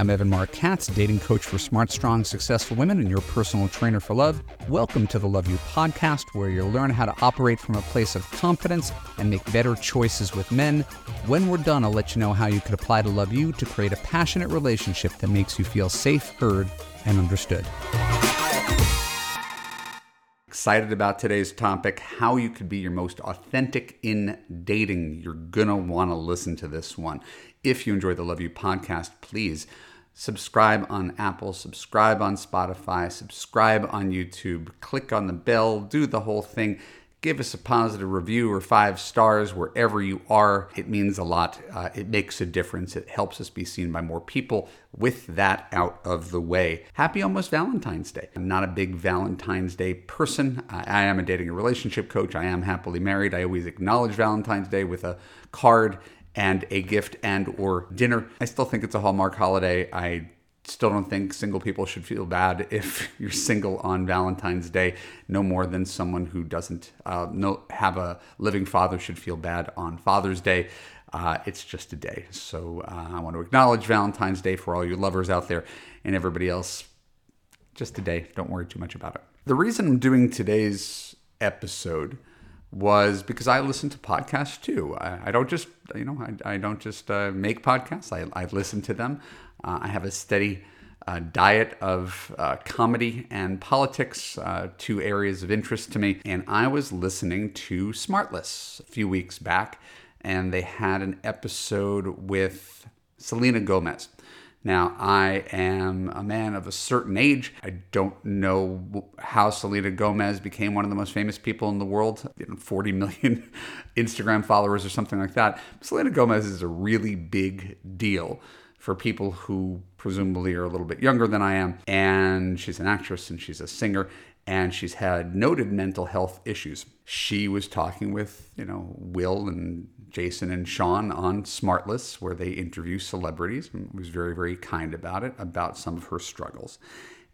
I'm Evan Marc Katz, dating coach for smart, strong, successful women and your personal trainer for love. Welcome to the Love U podcast, where you'll learn how to operate from a place of confidence and make better choices with men. When we're done, I'll let you know how you could apply to Love U to create a passionate relationship that makes you feel safe, heard, and understood. Excited about today's topic how you could be your most authentic in dating. You're gonna wanna listen to this one. If you enjoy the Love U podcast, please subscribe on Apple, subscribe on Spotify, subscribe on YouTube, click on the bell, do the whole thing. Give us a positive review or five stars wherever you are. It means a lot. Uh, it makes a difference. It helps us be seen by more people. With that out of the way, happy almost Valentine's Day. I'm not a big Valentine's Day person. I, I am a dating and relationship coach. I am happily married. I always acknowledge Valentine's Day with a card and a gift and or dinner. I still think it's a Hallmark holiday. I still don't think single people should feel bad if you're single on Valentine's Day, no more than someone who doesn't uh, no, have a living father should feel bad on Father's Day. Uh, it's just a day. So uh, I want to acknowledge Valentine's Day for all you lovers out there and everybody else. Just a day. Don't worry too much about it. The reason I'm doing today's episode was because I listen to podcasts too. I, I don't just, you know, I, I don't just uh, make podcasts. I, I listen to them. Uh, I have a steady uh, diet of uh, comedy and politics, uh, two areas of interest to me. And I was listening to Smartless a few weeks back, and they had an episode with Selena Gomez. Now, I am a man of a certain age. I don't know how Selena Gomez became one of the most famous people in the world, 40 million Instagram followers or something like that. Selena Gomez is a really big deal for people who presumably are a little bit younger than I am. And she's an actress and she's a singer and she's had noted mental health issues. She was talking with, you know, Will and Jason and Sean on Smartless, where they interview celebrities, and was very, very kind about it, about some of her struggles.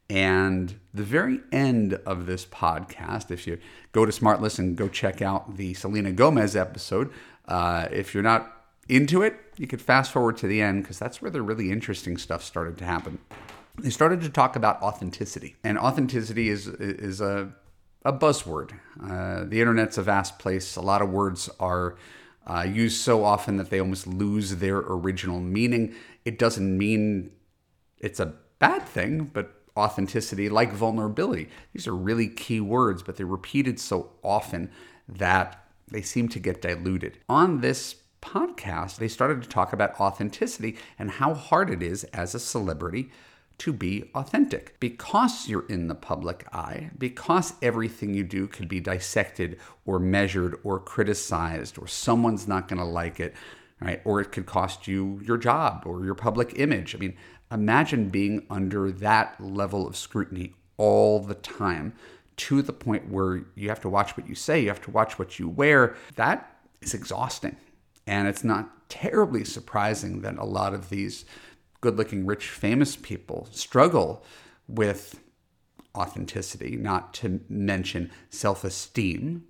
And the very end of this podcast, if you go to Smartless and go check out the Selena Gomez episode, uh, if you're not into it, you could fast forward to the end because that's where the really interesting stuff started to happen. They started to talk about authenticity, and authenticity is is a a buzzword. Uh, the internet's a vast place. A lot of words are uh, used so often that they almost lose their original meaning. It doesn't mean it's a bad thing, but authenticity, like vulnerability, these are really key words, but they're repeated so often that they seem to get diluted. On this podcast, they started to talk about authenticity and how hard it is as a celebrity to be authentic. Because you're in the public eye, because everything you do could be dissected or measured or criticized, or someone's not going to like it, right? Or it could cost you your job or your public image. I mean, imagine being under that level of scrutiny all the time to the point where you have to watch what you say, you have to watch what you wear. That is exhausting. And it's not terribly surprising that a lot of these good looking, rich, famous people struggle with authenticity, not to mention self esteem,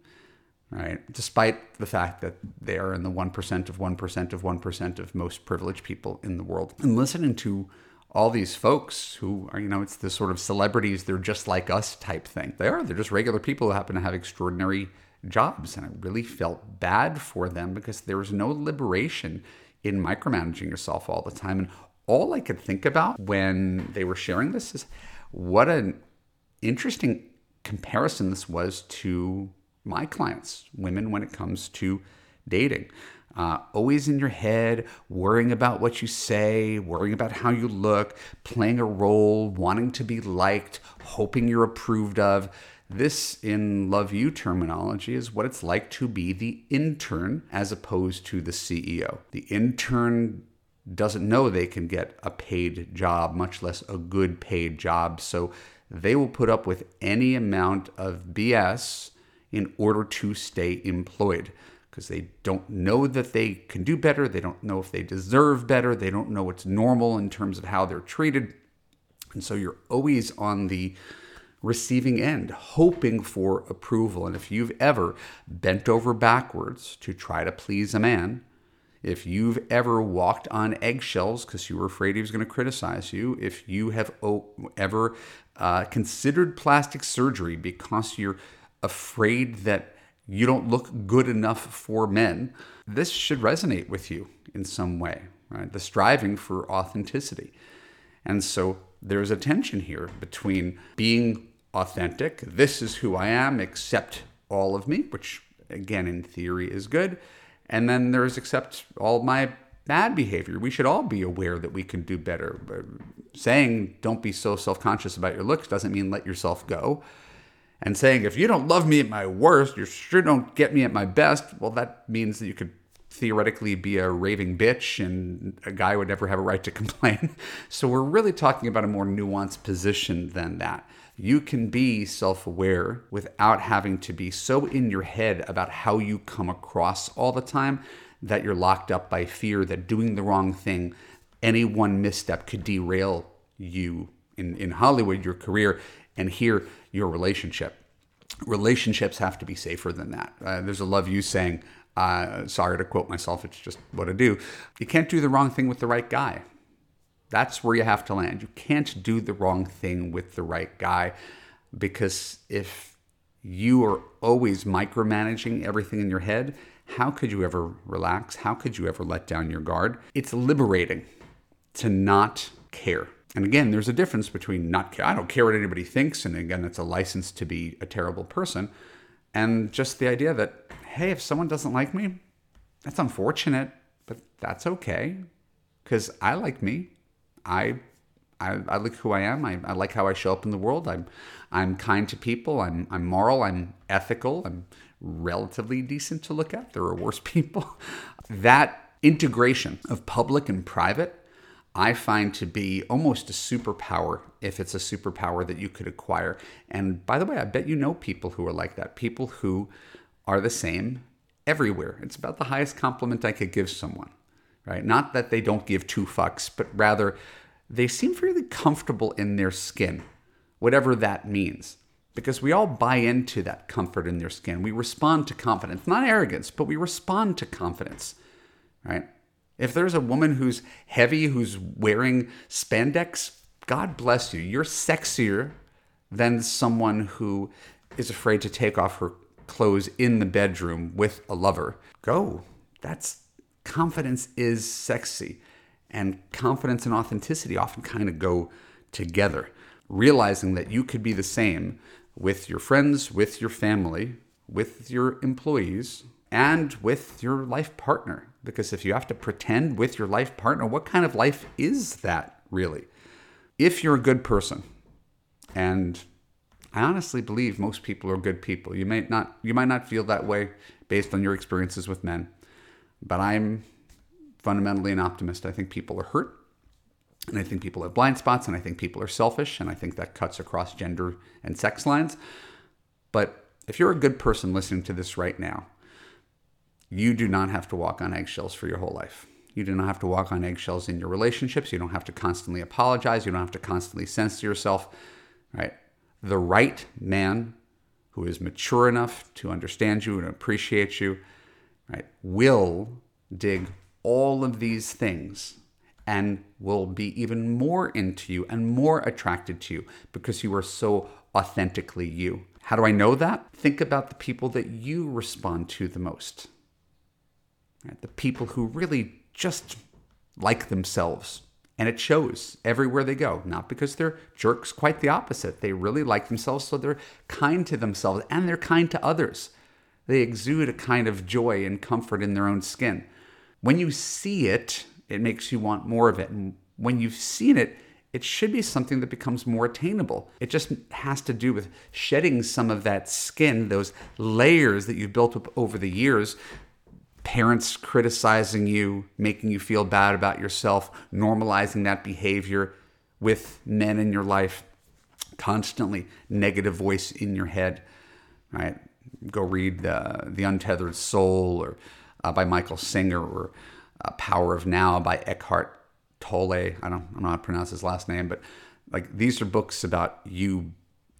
right? Despite the fact that they are in the 1% of 1% of 1% of most privileged people in the world. And listening to all these folks who are, you know, it's the sort of celebrities, they're just like us type thing. They are, they're just regular people who happen to have extraordinary jobs. And I really felt bad for them because there was no liberation in micromanaging yourself all the time. And all I could think about when they were sharing this is what an interesting comparison this was to my clients, women, when it comes to dating. Uh, always in your head, worrying about what you say, worrying about how you look, playing a role, wanting to be liked, hoping you're approved of. This, in Love U terminology, is what it's like to be the intern as opposed to the CEO. The intern doesn't know they can get a paid job, much less a good paid job. So they will put up with any amount of BS in order to stay employed because they don't know that they can do better. They don't know if they deserve better. They don't know what's normal in terms of how they're treated. And so you're always on the receiving end, hoping for approval. And if you've ever bent over backwards to try to please a man, if you've ever walked on eggshells because you were afraid he was going to criticize you, if you have ever uh, considered plastic surgery because you're afraid that you don't look good enough for men, this should resonate with you in some way, right? The striving for authenticity. And so there's a tension here between being authentic, this is who I am, accept all of me, which again in theory is good, and then there's accept all my bad behavior. We should all be aware that we can do better. Saying don't be so self conscious about your looks doesn't mean let yourself go. And saying if you don't love me at my worst, you sure don't get me at my best, well, that means that you could theoretically be a raving bitch and a guy would never have a right to complain. So we're really talking about a more nuanced position than that. You can be self aware without having to be so in your head about how you come across all the time that you're locked up by fear that doing the wrong thing, any one misstep could derail you in, in Hollywood, your career, and here, your relationship. Relationships have to be safer than that. Uh, there's a love you saying, uh, sorry to quote myself, it's just what I do. You can't do the wrong thing with the right guy. That's where you have to land. You can't do the wrong thing with the right guy because if you are always micromanaging everything in your head, how could you ever relax? How could you ever let down your guard? It's liberating to not care. And again, there's a difference between not care. I don't care what anybody thinks, and again, it's a license to be a terrible person, and just the idea that hey, if someone doesn't like me, that's unfortunate, but that's okay because I like me. I, I, I like who I am. I, I like how I show up in the world. I'm, I'm kind to people. I'm, I'm moral. I'm ethical. I'm relatively decent to look at. There are worse people. that integration of public and private, I find to be almost a superpower if it's a superpower that you could acquire. And by the way, I bet you know people who are like that. People who are the same everywhere. It's about the highest compliment I could give someone, right? Not that they don't give two fucks, but rather they seem fairly comfortable in their skin, whatever that means. Because we all buy into that comfort in their skin. We respond to confidence, not arrogance, but we respond to confidence, right? If there's a woman who's heavy, who's wearing spandex, God bless you. You're sexier than someone who is afraid to take off her clothes in the bedroom with a lover. Go. That's confidence is sexy. And confidence and authenticity often kind of go together. Realizing that you could be the same with your friends, with your family, with your employees, and with your life partner. Because if you have to pretend with your life partner, what kind of life is that really? If you're a good person and I honestly believe most people are good people. You may not you might not feel that way based on your experiences with men, but I'm fundamentally an optimist. I think people are hurt, and I think people have blind spots, and I think people are selfish, and I think that cuts across gender and sex lines. But if you're a good person listening to this right now, you do not have to walk on eggshells for your whole life. You do not have to walk on eggshells in your relationships. You don't have to constantly apologize. You don't have to constantly censor yourself, right? the right man who is mature enough to understand you and appreciate you, right, will dig all of these things and will be even more into you and more attracted to you because you are so authentically you. How do I know that? Think about the people that you respond to the most. Right? The people who really just like themselves, and it shows everywhere they go, not because they're jerks, quite the opposite. They really like themselves, so they're kind to themselves and they're kind to others. They exude a kind of joy and comfort in their own skin. When you see it, it makes you want more of it. And when you've seen it, it should be something that becomes more attainable. It just has to do with shedding some of that skin, those layers that you've built up over the years, parents criticizing you, making you feel bad about yourself, normalizing that behavior with men in your life, constantly negative voice in your head, right? Go read uh, The Untethered Soul or uh, by Michael Singer or uh, Power of Now by Eckhart Tolle. I don't, I don't know how to pronounce his last name, but like these are books about you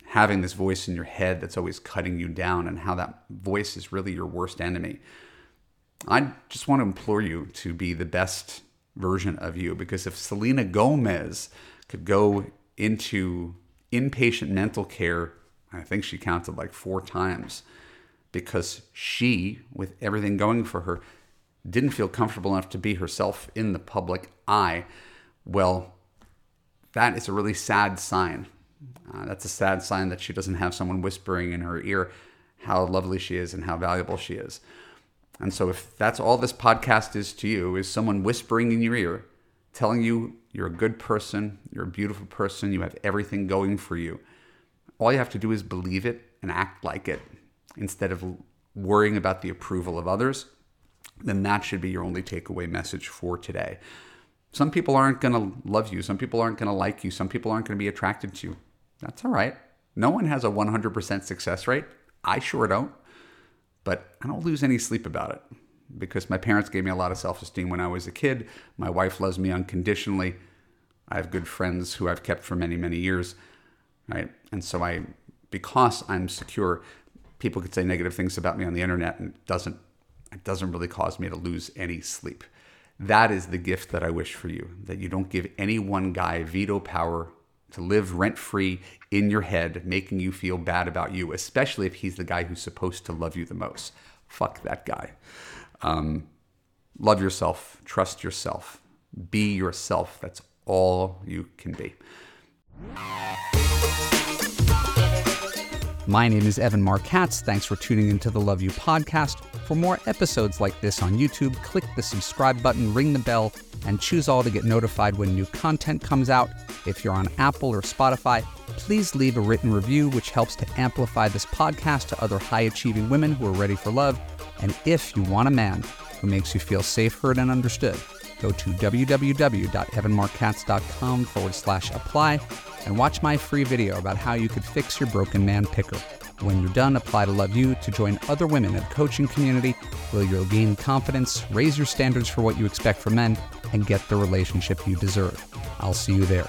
having this voice in your head that's always cutting you down and how that voice is really your worst enemy I just want to implore you to be the best version of you because if Selena Gomez could go into inpatient mental care, I think she counted like four times because she, with everything going for her, didn't feel comfortable enough to be herself in the public eye. Well, that is a really sad sign. Uh, that's a sad sign that she doesn't have someone whispering in her ear how lovely she is and how valuable she is. And so, if that's all this podcast is to you, is someone whispering in your ear, telling you you're a good person, you're a beautiful person, you have everything going for you, all you have to do is believe it and act like it instead of worrying about the approval of others, then that should be your only takeaway message for today. Some people aren't going to love you. Some people aren't going to like you. Some people aren't going to be attracted to you. That's all right. No one has a 100% success rate. I sure don't. But I don't lose any sleep about it because my parents gave me a lot of self esteem when I was a kid. My wife loves me unconditionally. I have good friends who I've kept for many, many years. Right. And so I, because I'm secure, people could say negative things about me on the internet and it doesn't, it doesn't really cause me to lose any sleep. That is the gift that I wish for you that you don't give any one guy veto power to live rent free in your head, making you feel bad about you, especially if he's the guy who's supposed to love you the most. Fuck that guy. Um, love yourself, trust yourself, be yourself. That's all you can be. My name is Evan Marc Katz. Thanks for tuning into the Love U podcast. For more episodes like this on YouTube, click the subscribe button, ring the bell, and choose all to get notified when new content comes out. If you're on Apple or Spotify, please leave a written review, which helps to amplify this podcast to other high achieving women who are ready for love. And if you want a man who makes you feel safe, heard, and understood, go to www.evanmarckatz.com forward slash apply and watch my free video about how you could fix your broken man picker. When you're done, apply to Love U to join other women in the coaching community where you'll gain confidence, raise your standards for what you expect from men, and get the relationship you deserve. I'll see you there.